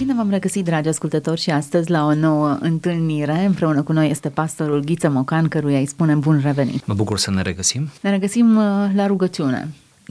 Bine v-am regăsit, dragi ascultători, și astăzi la o nouă întâlnire. Împreună cu noi este pastorul Ghiță Mocan, căruia îi spunem bun revenit. Mă bucur să ne regăsim. Ne regăsim uh, la rugăciune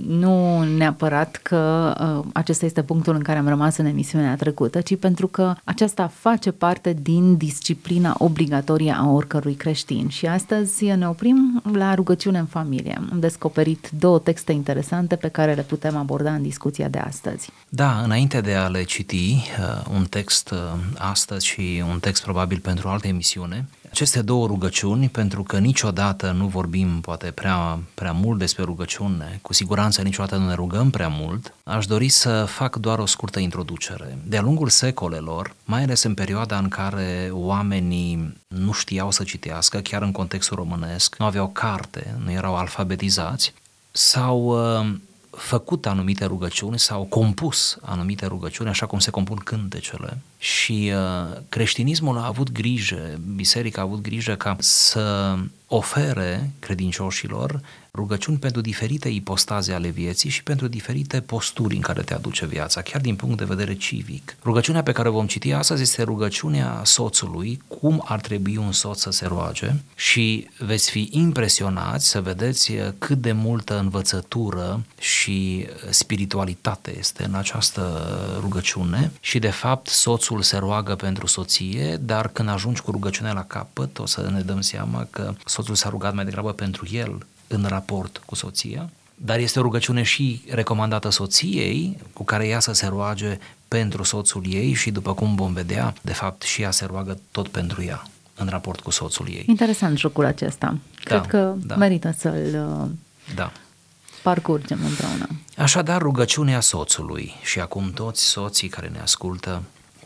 nu neapărat că uh, acesta este punctul în care am rămas în emisiunea trecută, ci pentru că aceasta face parte din disciplina obligatorie a oricărui creștin. Și astăzi ne oprim la rugăciune în familie. Am descoperit două texte interesante pe care le putem aborda în discuția de astăzi. Da, înainte de a le citi, uh, un text uh, astăzi și un text probabil pentru o altă emisiune, aceste două rugăciuni, pentru că niciodată nu vorbim poate prea, prea mult despre rugăciune, cu siguranță niciodată nu ne rugăm prea mult, aș dori să fac doar o scurtă introducere. De-a lungul secolelor, mai ales în perioada în care oamenii nu știau să citească, chiar în contextul românesc, nu aveau carte, nu erau alfabetizați, s-au uh, făcut anumite rugăciuni sau compus anumite rugăciuni, așa cum se compun cântecele. Și uh, creștinismul a avut grijă, biserica a avut grijă ca să ofere credincioșilor rugăciuni pentru diferite ipostaze ale vieții și pentru diferite posturi în care te aduce viața, chiar din punct de vedere civic. Rugăciunea pe care o vom citi astăzi este rugăciunea soțului, cum ar trebui un soț să se roage și veți fi impresionați să vedeți cât de multă învățătură și spiritualitate este în această rugăciune și de fapt soțul se roagă pentru soție, dar când ajungi cu rugăciunea la capăt o să ne dăm seama că soțul s-a rugat mai degrabă pentru el în raport cu soția, dar este o rugăciune și recomandată soției, cu care ea să se roage pentru soțul ei și după cum vom vedea, de fapt și ea se roagă tot pentru ea în raport cu soțul ei. Interesant jocul acesta. Da, Cred că da. merită să-l uh, da. parcurgem împreună. Așadar, rugăciunea soțului și acum toți soții care ne ascultă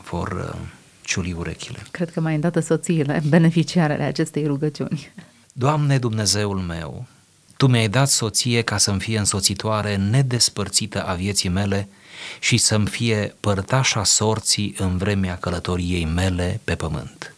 vor uh, ciuli urechile. Cred că mai îndată soțiile beneficiarele acestei rugăciuni. Doamne Dumnezeul meu, Tu mi-ai dat soție ca să-mi fie însoțitoare nedespărțită a vieții mele și să-mi fie părtașa sorții în vremea călătoriei mele pe pământ.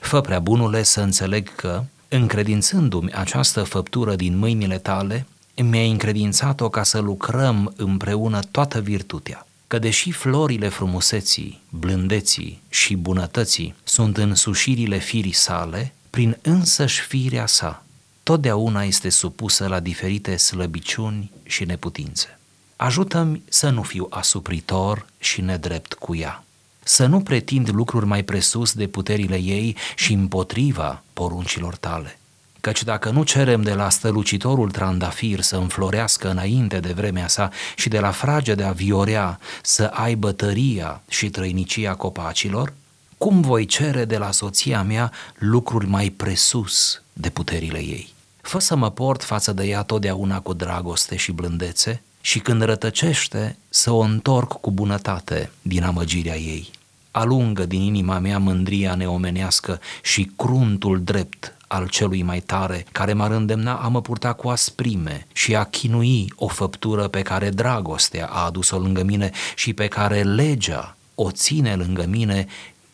Fă prea bunule să înțeleg că, încredințându-mi această făptură din mâinile tale, mi-ai încredințat-o ca să lucrăm împreună toată virtutea că deși florile frumuseții, blândeții și bunătății sunt însușirile firii sale, prin însăși firea sa, totdeauna este supusă la diferite slăbiciuni și neputințe. Ajută-mi să nu fiu asupritor și nedrept cu ea, să nu pretind lucruri mai presus de puterile ei și împotriva poruncilor tale. Căci dacă nu cerem de la stălucitorul trandafir să înflorească înainte de vremea sa și de la frage de a viorea să aibă tăria și trăinicia copacilor, cum voi cere de la soția mea lucruri mai presus de puterile ei? Fă să mă port față de ea totdeauna cu dragoste și blândețe și când rătăcește să o întorc cu bunătate din amăgirea ei. Alungă din inima mea mândria neomenească și cruntul drept al celui mai tare, care m-ar îndemna a mă purta cu asprime și a chinui o făptură pe care dragostea a adus-o lângă mine și pe care legea o ține lângă mine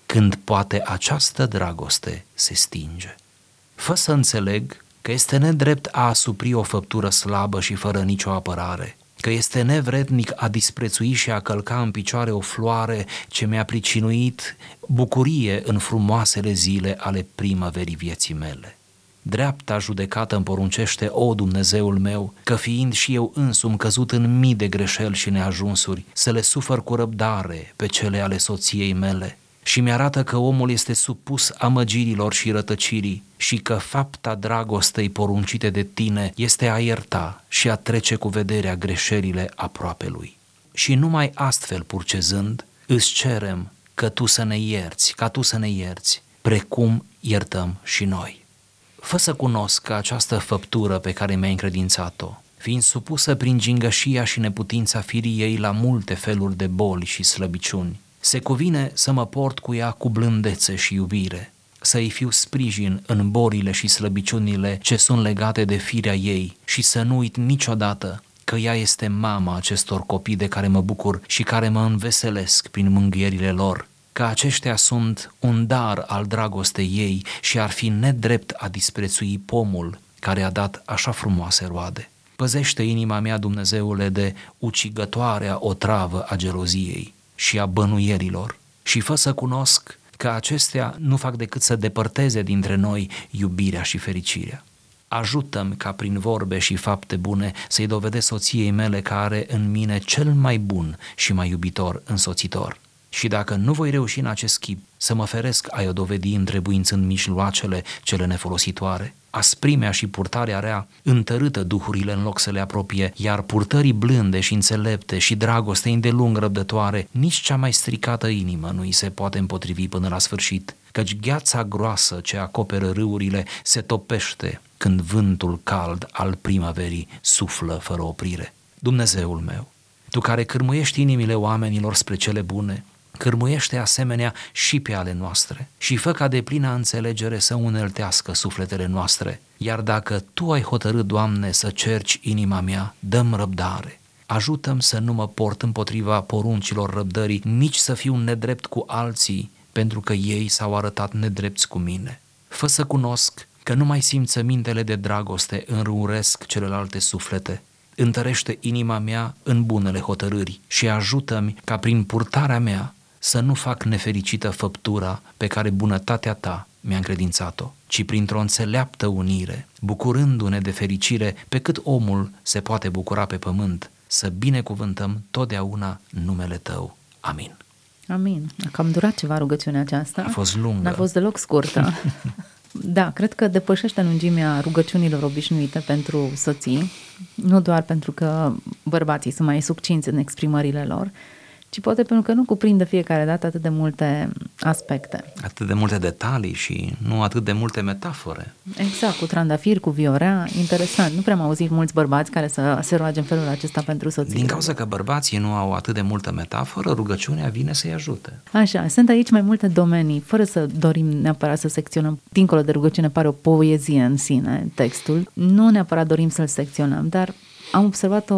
când poate această dragoste se stinge. Fă să înțeleg că este nedrept a asupri o făptură slabă și fără nicio apărare, că este nevrednic a disprețui și a călca în picioare o floare ce mi-a pricinuit bucurie în frumoasele zile ale primăverii vieții mele. Dreapta judecată îmi poruncește, o Dumnezeul meu, că fiind și eu însum căzut în mii de greșeli și neajunsuri, să le sufăr cu răbdare pe cele ale soției mele, și mi-arată că omul este supus amăgirilor și rătăcirii și că fapta dragostei poruncite de tine este a ierta și a trece cu vederea greșelile aproape lui. Și numai astfel purcezând, îți cerem că tu să ne ierți, ca tu să ne ierți, precum iertăm și noi. Fă să cunosc că această făptură pe care mi-ai încredințat-o, fiind supusă prin gingășia și neputința firii ei la multe feluri de boli și slăbiciuni, se cuvine să mă port cu ea cu blândețe și iubire, să-i fiu sprijin în bolile și slăbiciunile ce sunt legate de firea ei și să nu uit niciodată că ea este mama acestor copii de care mă bucur și care mă înveselesc prin mângâierile lor, că aceștia sunt un dar al dragostei ei și ar fi nedrept a disprețui pomul care a dat așa frumoase roade. Păzește inima mea, Dumnezeule, de ucigătoarea otravă a geloziei și a bănuierilor și fă să cunosc că acestea nu fac decât să depărteze dintre noi iubirea și fericirea. Ajută-mi ca prin vorbe și fapte bune să-i dovedesc soției mele care în mine cel mai bun și mai iubitor însoțitor. Și dacă nu voi reuși în acest schimb să mă feresc ai o dovedi întrebuințând mijloacele cele nefolositoare, asprimea și purtarea rea întărâtă duhurile în loc să le apropie, iar purtării blânde și înțelepte și dragoste îndelung răbdătoare, nici cea mai stricată inimă nu îi se poate împotrivi până la sfârșit, căci gheața groasă ce acoperă râurile se topește când vântul cald al primăverii suflă fără oprire. Dumnezeul meu, Tu care cârmuiești inimile oamenilor spre cele bune, cârmuiește asemenea și pe ale noastre și fă ca de plină înțelegere să uneltească sufletele noastre. Iar dacă Tu ai hotărât, Doamne, să cerci inima mea, dăm răbdare. Ajută-mi să nu mă port împotriva poruncilor răbdării, nici să fiu nedrept cu alții, pentru că ei s-au arătat nedrepți cu mine. Fă să cunosc că numai simțămintele de dragoste înruresc celelalte suflete. Întărește inima mea în bunele hotărâri și ajută-mi ca prin purtarea mea să nu fac nefericită făptura pe care bunătatea ta mi-a încredințat-o, ci printr-o înțeleaptă unire, bucurându-ne de fericire pe cât omul se poate bucura pe pământ, să binecuvântăm totdeauna numele tău. Amin. Amin. A cam durat ceva rugăciunea aceasta. A fost lungă. N-a fost deloc scurtă. da, cred că depășește lungimea rugăciunilor obișnuite pentru soții, nu doar pentru că bărbații sunt mai subcinți în exprimările lor, ci poate pentru că nu cuprinde fiecare dată atât de multe aspecte. Atât de multe detalii și nu atât de multe metafore. Exact, cu trandafir, cu viorea, interesant. Nu prea am auzit mulți bărbați care să se roage în felul acesta pentru soții. Din cauza că bărbații nu au atât de multă metaforă, rugăciunea vine să-i ajute. Așa, sunt aici mai multe domenii, fără să dorim neapărat să secționăm. Dincolo de rugăciune pare o poezie în sine, textul. Nu neapărat dorim să-l secționăm, dar am observat o,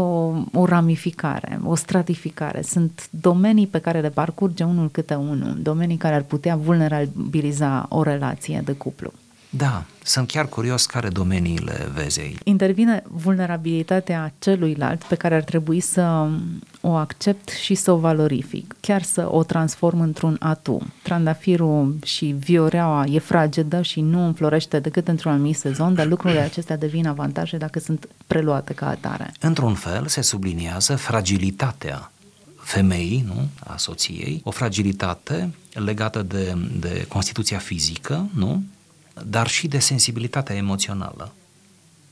o ramificare, o stratificare. Sunt domenii pe care le parcurge unul câte unul, domenii care ar putea vulnerabiliza o relație de cuplu. Da, sunt chiar curios care domeniile vezi aici. Intervine vulnerabilitatea celuilalt pe care ar trebui să o accept și să o valorific, chiar să o transform într-un atu. Trandafirul și vioreaua e fragedă și nu înflorește decât într-un anumit sezon, dar lucrurile acestea devin avantaje dacă sunt preluate ca atare. Într-un fel se subliniază fragilitatea femeii, nu? a soției, o fragilitate legată de, de constituția fizică, nu? Dar și de sensibilitatea emoțională.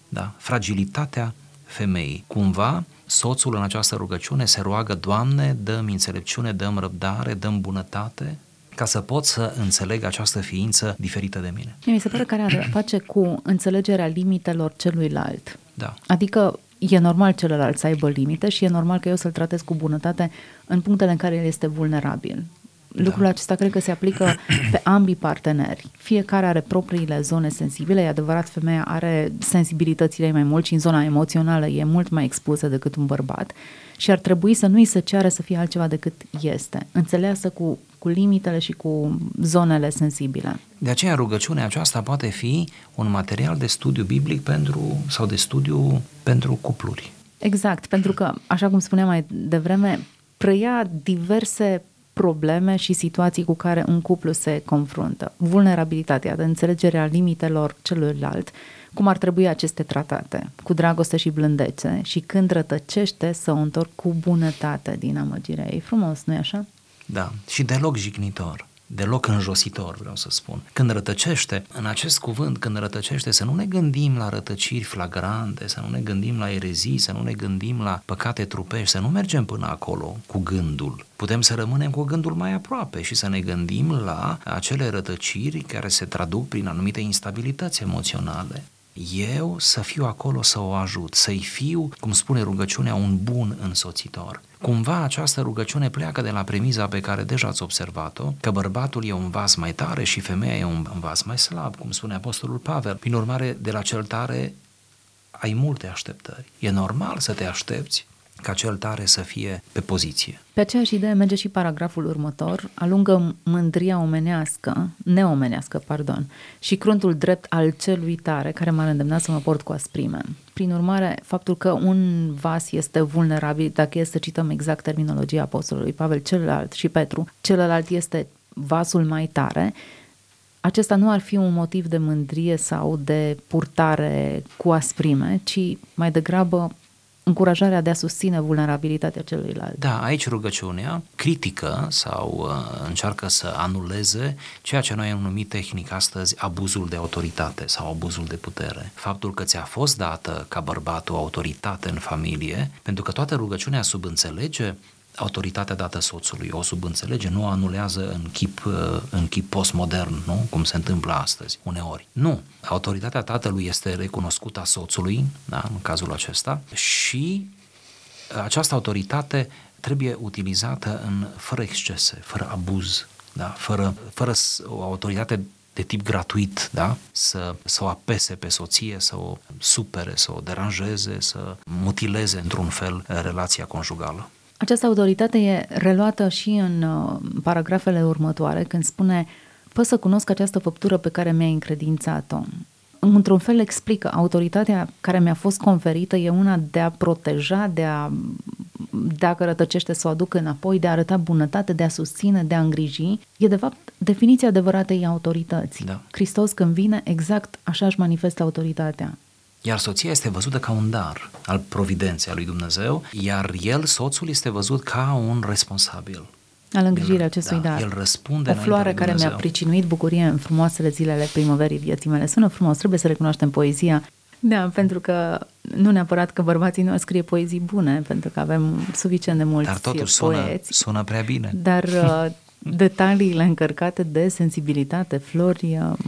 Da? Fragilitatea femeii. Cumva, soțul în această rugăciune se roagă, Doamne, dăm înțelepciune, dăm răbdare, dăm bunătate, ca să pot să înțeleg această ființă diferită de mine. Mi se pare că are a face cu înțelegerea limitelor celuilalt. Da. Adică e normal celălalt să aibă limite și e normal că eu să-l tratez cu bunătate în punctele în care el este vulnerabil. Lucrul da. acesta cred că se aplică pe ambii parteneri. Fiecare are propriile zone sensibile, e adevărat, femeia are sensibilitățile mai mult și în zona emoțională e mult mai expusă decât un bărbat și ar trebui să nu-i se ceară să fie altceva decât este, înțeleasă cu, cu limitele și cu zonele sensibile. De aceea rugăciunea aceasta poate fi un material de studiu biblic pentru, sau de studiu pentru cupluri. Exact, pentru că, așa cum spuneam mai devreme, preia diverse probleme și situații cu care un cuplu se confruntă. Vulnerabilitatea de înțelegerea limitelor celuilalt, cum ar trebui aceste tratate, cu dragoste și blândețe și când rătăcește să o întorc cu bunătate din amăgirea ei. Frumos, nu-i așa? Da, și deloc jignitor deloc înjositor, vreau să spun. Când rătăcește, în acest cuvânt, când rătăcește, să nu ne gândim la rătăciri flagrante, să nu ne gândim la erezii, să nu ne gândim la păcate trupești, să nu mergem până acolo cu gândul. Putem să rămânem cu gândul mai aproape și să ne gândim la acele rătăciri care se traduc prin anumite instabilități emoționale eu să fiu acolo să o ajut, să-i fiu, cum spune rugăciunea, un bun însoțitor. Cumva această rugăciune pleacă de la premiza pe care deja ați observat-o, că bărbatul e un vas mai tare și femeia e un vas mai slab, cum spune Apostolul Pavel. Prin urmare, de la cel tare ai multe așteptări. E normal să te aștepți ca cel tare să fie pe poziție. Pe aceeași idee merge și paragraful următor, alungă mândria omenească, neomenească, pardon, și cruntul drept al celui tare, care m-ar îndemna să mă port cu asprime. Prin urmare, faptul că un vas este vulnerabil, dacă este să cităm exact terminologia apostolului Pavel, celălalt și Petru, celălalt este vasul mai tare, acesta nu ar fi un motiv de mândrie sau de purtare cu asprime, ci mai degrabă încurajarea de a susține vulnerabilitatea celuilalt. Da, aici rugăciunea critică sau uh, încearcă să anuleze ceea ce noi am numit tehnic astăzi abuzul de autoritate sau abuzul de putere. Faptul că ți-a fost dată ca bărbat o autoritate în familie, pentru că toată rugăciunea subînțelege autoritatea dată soțului, o subînțelege, nu o anulează în chip, uh, în chip postmodern, nu? cum se întâmplă astăzi, uneori. Nu. Autoritatea tatălui este recunoscută a soțului, da? în cazul acesta, și această autoritate trebuie utilizată în, fără excese, fără abuz, da? fără, fără o autoritate de tip gratuit, da? Să, să o apese pe soție, să o supere, să o deranjeze, să mutileze într-un fel relația conjugală. Această autoritate e reluată și în uh, paragrafele următoare, când spune Pă să cunosc această făptură pe care mi-ai încredințat-o. Într-un fel explică, autoritatea care mi-a fost conferită e una de a proteja, de a, dacă rătăcește, să o aduc înapoi, de a arăta bunătate, de a susține, de a îngriji. E, de fapt, definiția adevăratei autorități. Da. Hristos, când vine, exact așa își manifestă autoritatea. Iar soția este văzută ca un dar al providenței a lui Dumnezeu, iar el, soțul, este văzut ca un responsabil. Al îngrijirii acestui da, dar. El răspunde O floare care mi-a pricinuit bucurie în frumoasele zilele primăverii vieții mele. Sună frumos, trebuie să recunoaștem poezia. Da, pentru că nu neapărat că bărbații nu scrie poezii bune, pentru că avem suficient de mulți Dar totuși sună, poeți. sună prea bine. Dar uh, detaliile încărcate de sensibilitate, flori, uh,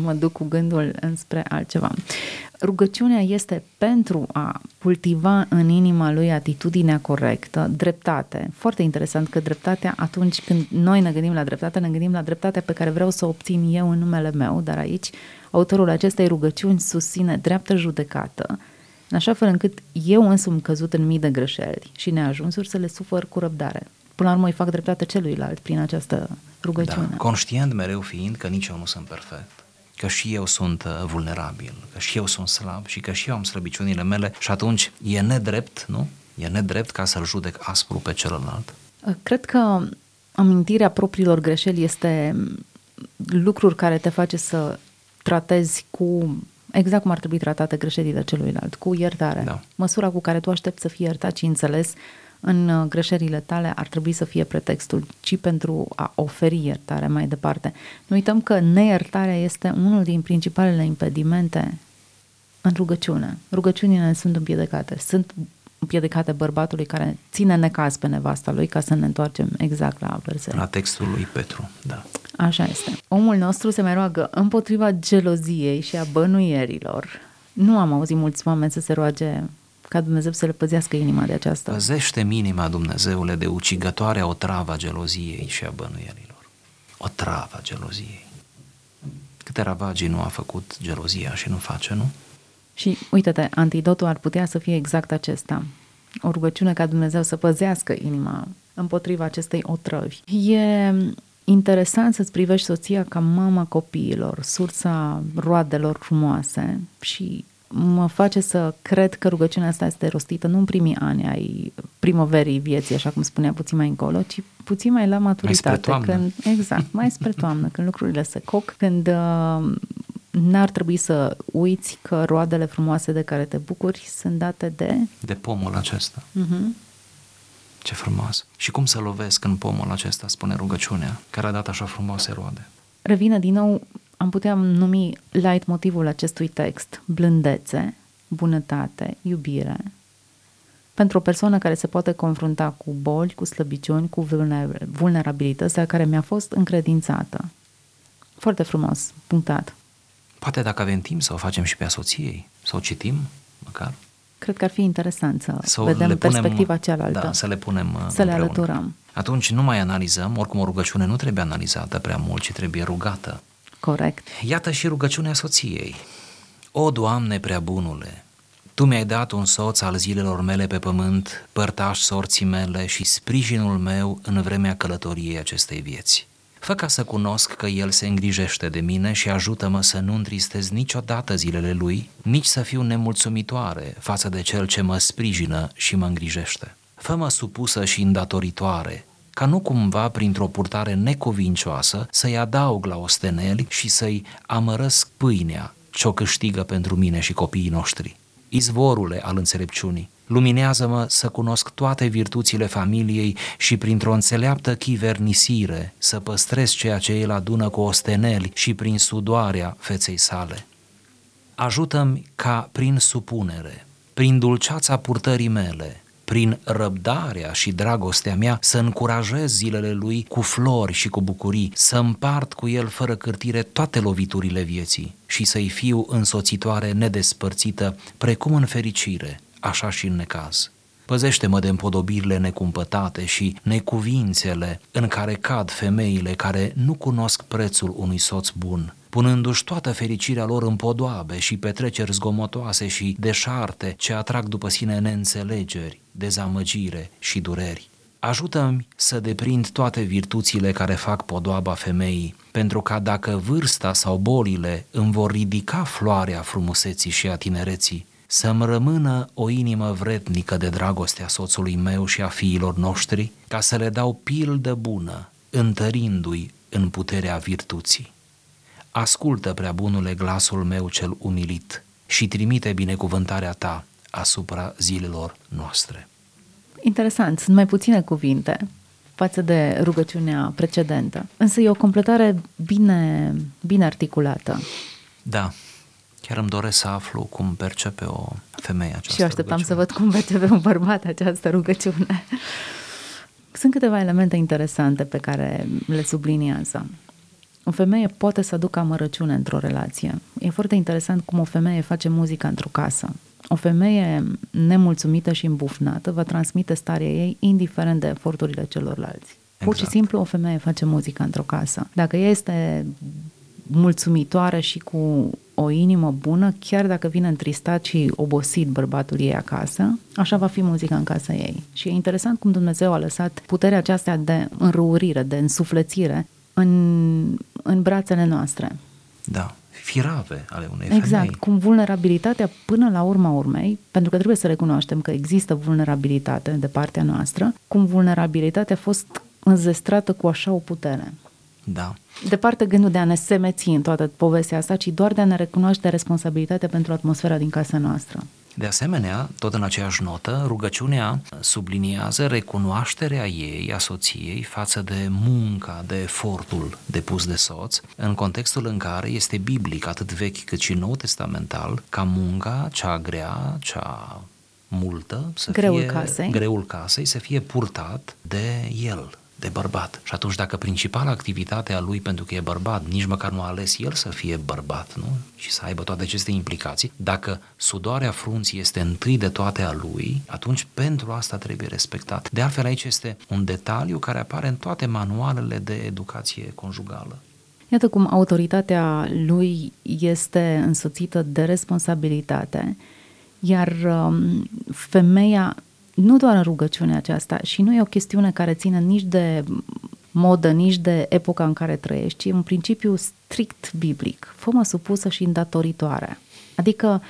mă duc cu gândul înspre altceva. Rugăciunea este pentru a cultiva în inima lui atitudinea corectă, dreptate. Foarte interesant că dreptatea, atunci când noi ne gândim la dreptate, ne gândim la dreptatea pe care vreau să o obțin eu în numele meu, dar aici autorul acestei rugăciuni susține dreaptă judecată, în așa fel încât eu însumi căzut în mii de greșeli și neajunsuri să le sufăr cu răbdare. Până la urmă îi fac dreptate celuilalt prin această rugăciune. Da, conștient mereu fiind că nici eu nu sunt perfect că și eu sunt uh, vulnerabil, că și eu sunt slab și că și eu am slăbiciunile mele și atunci e nedrept, nu? E nedrept ca să-l judec aspru pe celălalt. Uh, cred că amintirea propriilor greșeli este lucruri care te face să tratezi cu exact cum ar trebui tratate greșelile celuilalt, cu iertare. Da. Măsura cu care tu aștepți să fii iertat și înțeles în uh, greșelile tale ar trebui să fie pretextul, ci pentru a oferi iertare mai departe. Nu uităm că neiertarea este unul din principalele impedimente în rugăciune. Rugăciunile sunt împiedecate. Sunt împiedecate bărbatului care ține necaz pe nevasta lui, ca să ne întoarcem exact la versetul. La textul lui Petru, da. Așa este. Omul nostru se mai roagă împotriva geloziei și a bănuierilor. Nu am auzit mulți oameni să se roage ca Dumnezeu să le păzească inima de aceasta. Păzește inima, Dumnezeule, de ucigătoare o travă geloziei și a bănuielilor. O travă geloziei. Câte ravagii nu a făcut gelozia și nu face, nu? Și uite-te, antidotul ar putea să fie exact acesta. O rugăciune ca Dumnezeu să păzească inima împotriva acestei otrăvi. E interesant să-ți privești soția ca mama copiilor, sursa roadelor frumoase și mă face să cred că rugăciunea asta este rostită nu în primii ani ai primăverii vieții, așa cum spunea puțin mai încolo, ci puțin mai la maturitate. Mai când, exact, mai spre toamnă, când lucrurile se coc, când uh, n-ar trebui să uiți că roadele frumoase de care te bucuri sunt date de... De pomul acesta. Uh-huh. Ce frumos. Și cum să lovesc în pomul acesta, spune rugăciunea, care a dat așa frumoase roade. Revine din nou am putea numi light motivul acestui text blândețe, bunătate, iubire. Pentru o persoană care se poate confrunta cu boli, cu slăbiciuni, cu vulnerabilități, dar care mi-a fost încredințată. Foarte frumos, punctat. Poate dacă avem timp să o facem și pe asoției, să o citim, măcar. Cred că ar fi interesant să, să vedem le punem, perspectiva cealaltă. Da, să le punem Să împreună. le alăturăm. Atunci nu mai analizăm, oricum o rugăciune nu trebuie analizată prea mult, ci trebuie rugată. Corect. Iată și rugăciunea soției. O, Doamne prea bunule, Tu mi-ai dat un soț al zilelor mele pe pământ, părtaș sorții mele și sprijinul meu în vremea călătoriei acestei vieți. Fă ca să cunosc că El se îngrijește de mine și ajută-mă să nu întristez niciodată zilele Lui, nici să fiu nemulțumitoare față de Cel ce mă sprijină și mă îngrijește. Fă-mă supusă și îndatoritoare, ca nu cumva printr-o purtare necovincioasă să-i adaug la osteneli și să-i amărăsc pâinea ce-o câștigă pentru mine și copiii noștri. Izvorule al înțelepciunii, luminează-mă să cunosc toate virtuțile familiei și printr-o înțeleaptă chivernisire să păstrez ceea ce el adună cu osteneli și prin sudoarea feței sale. Ajută-mi ca prin supunere, prin dulceața purtării mele, prin răbdarea și dragostea mea, să încurajez zilele lui cu flori și cu bucurii, să împart cu el fără cârtire toate loviturile vieții și să-i fiu însoțitoare nedespărțită, precum în fericire, așa și în necaz. Păzește-mă de împodobirile necumpătate și necuvințele în care cad femeile care nu cunosc prețul unui soț bun, punându-și toată fericirea lor în podoabe și petreceri zgomotoase și deșarte ce atrag după sine neînțelegeri, dezamăgire și dureri. Ajută-mi să deprind toate virtuțile care fac podoaba femeii, pentru ca dacă vârsta sau bolile îmi vor ridica floarea frumuseții și a tinereții, să-mi rămână o inimă vretnică de dragostea soțului meu și a fiilor noștri, ca să le dau pildă bună, întărindu-i în puterea virtuții. Ascultă, prea bunule, glasul meu cel umilit și trimite binecuvântarea ta asupra zilelor noastre. Interesant, sunt mai puține cuvinte față de rugăciunea precedentă, însă e o completare bine, bine articulată. Da, chiar îmi doresc să aflu cum percepe o femeie această Și eu așteptam rugăciune. să văd cum percepe un bărbat această rugăciune. Sunt câteva elemente interesante pe care le subliniază. O femeie poate să aducă amărăciune într-o relație. E foarte interesant cum o femeie face muzică într-o casă. O femeie nemulțumită și îmbufnată va transmite starea ei indiferent de eforturile celorlalți. Exact. Pur și Exact. simplu o femeie face muzică într-o casă. Dacă ea este mulțumitoare și cu o inimă bună, chiar dacă vine întristat și obosit bărbatul ei acasă, așa va fi muzica în casa ei. Și e interesant cum Dumnezeu a lăsat puterea aceasta de înrăurire, de însuflețire în, în brațele noastre. Da, firave ale unei Exact, femei. cum vulnerabilitatea până la urma urmei, pentru că trebuie să recunoaștem că există vulnerabilitate de partea noastră, cum vulnerabilitatea a fost înzestrată cu așa o putere. Da. Departe gândul de a ne semeți în toată povestea asta, ci doar de a ne recunoaște responsabilitatea pentru atmosfera din casa noastră. De asemenea, tot în aceeași notă, rugăciunea subliniază recunoașterea ei, a soției, față de munca, de efortul depus de soț, în contextul în care este biblic, atât vechi cât și nou testamental, ca munca, cea grea, cea multă, să Greul fie, casei. greul casei să fie purtat de el, de bărbat. Și atunci dacă principala activitate a lui, pentru că e bărbat, nici măcar nu a ales el să fie bărbat, nu? Și să aibă toate aceste implicații, dacă sudoarea frunții este întâi de toate a lui, atunci pentru asta trebuie respectat. De altfel aici este un detaliu care apare în toate manualele de educație conjugală. Iată cum autoritatea lui este însoțită de responsabilitate, iar um, femeia, nu doar în rugăciunea aceasta, și nu e o chestiune care ține nici de modă, nici de epoca în care trăiești, ci e un principiu strict biblic. Fă-mă supusă și îndatoritoare. Adică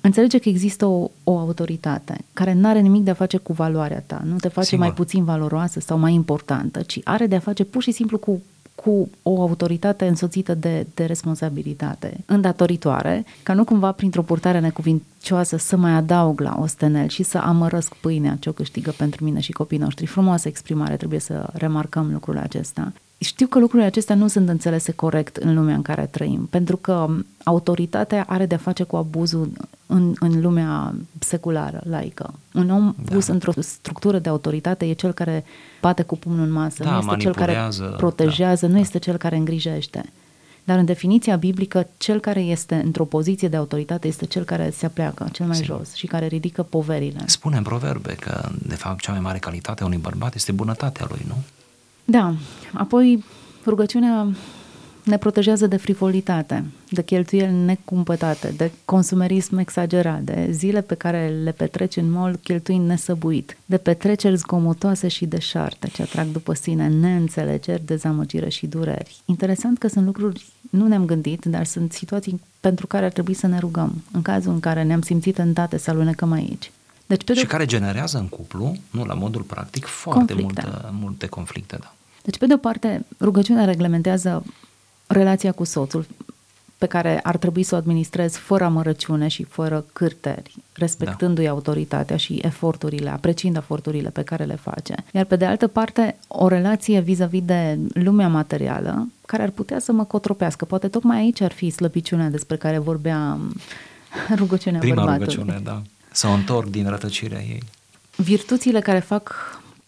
înțelege că există o, o autoritate care nu are nimic de a face cu valoarea ta, nu te face Sigur. mai puțin valoroasă sau mai importantă, ci are de a face pur și simplu cu cu o autoritate însoțită de, de responsabilitate îndatoritoare, ca nu cumva printr-o purtare necuvincioasă să mai adaug la ostenel și să amărăsc pâinea ce o câștigă pentru mine și copiii noștri. Frumoasă exprimare, trebuie să remarcăm lucrul acesta. Știu că lucrurile acestea nu sunt înțelese corect în lumea în care trăim, pentru că autoritatea are de-a face cu abuzul în, în lumea seculară, laică. Un om Da. pus într-o structură de autoritate e cel care bate cu pumnul în masă, Da, nu este cel care manipulează, protejează, da, nu da. este cel care îngrijește. Dar în definiția biblică, cel care este într-o poziție de autoritate este cel care se apleacă cel mai Sigur. jos și care ridică poverile. Spune în proverbe că, de fapt, cea mai mare calitate a unui bărbat este bunătatea lui, nu? Da, apoi rugăciunea ne protejează de frivolitate, de cheltuieli necumpătate, de consumerism exagerat, de zile pe care le petreci în mall cheltuind nesăbuit, de petreceri zgomotoase și deșarte ce atrag după sine neînțelegeri, dezamăgire și dureri. Interesant că sunt lucruri, nu ne-am gândit, dar sunt situații pentru care ar trebui să ne rugăm, în cazul în care ne-am simțit îndate să alunecăm aici. Deci, pe și de... care generează în cuplu, nu la modul practic, foarte conflicte. Multe, multe conflicte. Da. Deci, pe de o parte, rugăciunea reglementează relația cu soțul, pe care ar trebui să o administrezi fără amărăciune și fără cârteri, respectându-i da. autoritatea și eforturile, apreciind eforturile pe care le face. Iar pe de altă parte, o relație vis-a-vis de lumea materială, care ar putea să mă cotropească. Poate tocmai aici ar fi slăbiciunea despre care vorbea rugăciunea Prima bărbatului. rugăciune, da. Să o întorc din rătăcirea ei. Virtuțile care fac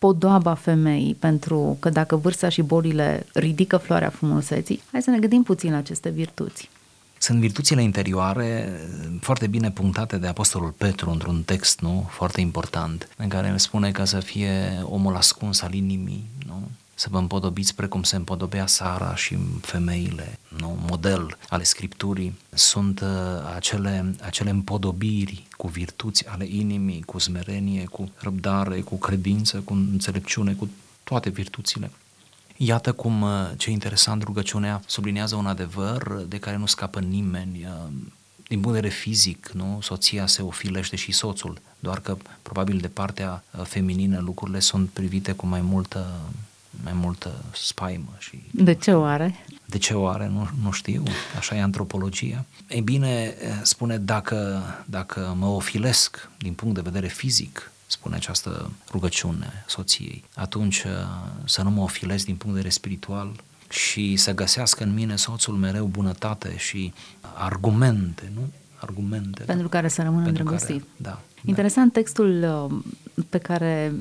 podoaba femeii, pentru că dacă vârsta și bolile ridică floarea frumuseții, hai să ne gândim puțin la aceste virtuți. Sunt virtuțile interioare foarte bine punctate de Apostolul Petru într-un text nu foarte important, în care spune ca să fie omul ascuns al inimii, nu? Să vă împodobiți precum se împodobea Sara și femeile, nu? model ale Scripturii, sunt uh, acele, acele împodobiri cu virtuți ale inimii, cu smerenie, cu răbdare, cu credință, cu înțelepciune, cu toate virtuțile. Iată cum, uh, ce interesant, rugăciunea sublinează un adevăr de care nu scapă nimeni. Uh, din punct de vedere fizic, nu? soția se ofilește și soțul, doar că probabil de partea uh, feminină lucrurile sunt privite cu mai multă, mai multă spaimă. Și, de ce oare? De ce oare? Nu, nu știu, așa e antropologia. Ei bine, spune, dacă, dacă mă ofilesc din punct de vedere fizic, spune această rugăciune soției, atunci uh, să nu mă ofilez din punct de vedere spiritual și să găsească în mine soțul mereu bunătate și argumente, nu? Argumente. Da. Pentru da? care să rămână îndrăgostit. Da, da. Interesant da. textul uh, pe care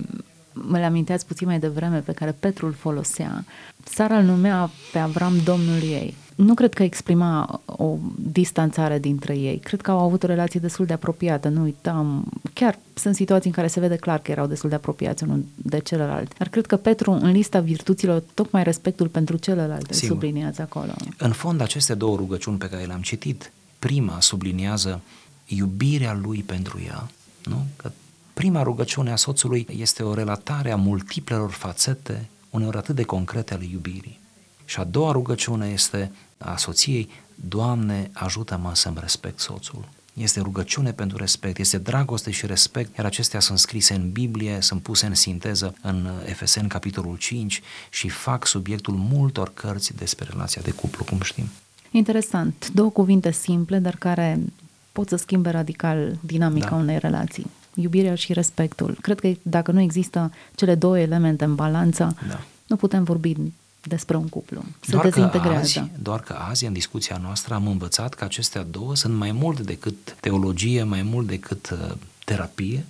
mă le aminteați puțin mai devreme, pe care Petru îl folosea. Sara îl numea pe Avram domnul ei nu cred că exprima o distanțare dintre ei. Cred că au avut o relație destul de apropiată. Nu uitam, chiar sunt situații în care se vede clar că erau destul de apropiați unul de celălalt. Dar cred că Petru, în lista virtuților, tocmai respectul pentru celălalt îl subliniază acolo. În fond, aceste două rugăciuni pe care le-am citit, prima subliniază iubirea lui pentru ea, nu? Că prima rugăciune a soțului este o relatare a multiplelor fațete, uneori atât de concrete ale iubirii. Și a doua rugăciune este a soției, Doamne, ajută-mă să-mi respect soțul. Este rugăciune pentru respect, este dragoste și respect, iar acestea sunt scrise în Biblie, sunt puse în sinteză în Efeseni capitolul 5 și fac subiectul multor cărți despre relația de cuplu, cum știm. Interesant. Două cuvinte simple, dar care pot să schimbe radical dinamica da. unei relații. Iubirea și respectul. Cred că dacă nu există cele două elemente în balanță, da. nu putem vorbi despre un cuplu. Se doar dezintegrează. Că azi, doar că azi, în discuția noastră, am învățat că acestea două sunt mai mult decât teologie, mai mult decât uh, terapie.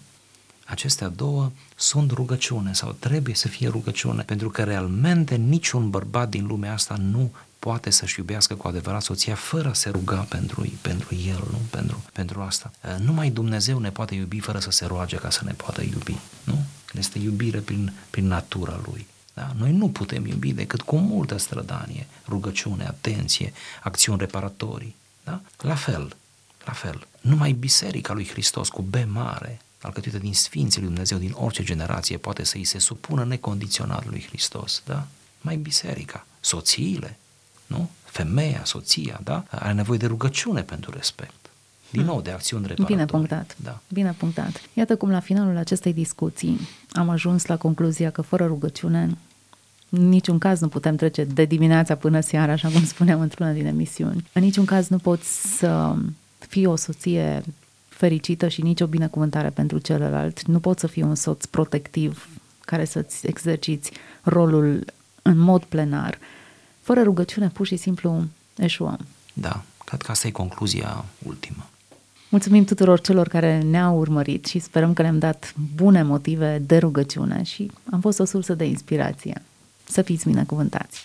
Acestea două sunt rugăciune sau trebuie să fie rugăciune, pentru că realmente niciun bărbat din lumea asta nu poate să-și iubească cu adevărat soția fără a se ruga pentru, pentru el, nu? Pentru, pentru asta. Uh, numai Dumnezeu ne poate iubi fără să se roage ca să ne poată iubi, nu? Este iubire prin, prin natura Lui. Da? Noi nu putem iubi decât cu multă strădanie, rugăciune, atenție, acțiuni reparatorii. Da? La fel, la fel, numai Biserica lui Hristos cu B mare, alcătuită din Sfinții lui Dumnezeu din orice generație, poate să îi se supună necondiționat lui Hristos. Da? Mai biserica, soțiile, nu? Femeia, soția, da? Are nevoie de rugăciune pentru respect. Din nou, de acțiuni reparatorii. Bine punctat. Da. Bine punctat. Iată cum la finalul acestei discuții am ajuns la concluzia că fără rugăciune în niciun caz nu putem trece de dimineața până seara, așa cum spuneam într-una din emisiuni. În niciun caz nu poți să fii o soție fericită și nicio binecuvântare pentru celălalt. Nu poți să fii un soț protectiv care să-ți exerciți rolul în mod plenar. Fără rugăciune, pur și simplu eșuăm. Da, cred că asta e concluzia ultimă. Mulțumim tuturor celor care ne-au urmărit și sperăm că le-am dat bune motive de rugăciune și am fost o sursă de inspirație. Să fiți binecuvântați!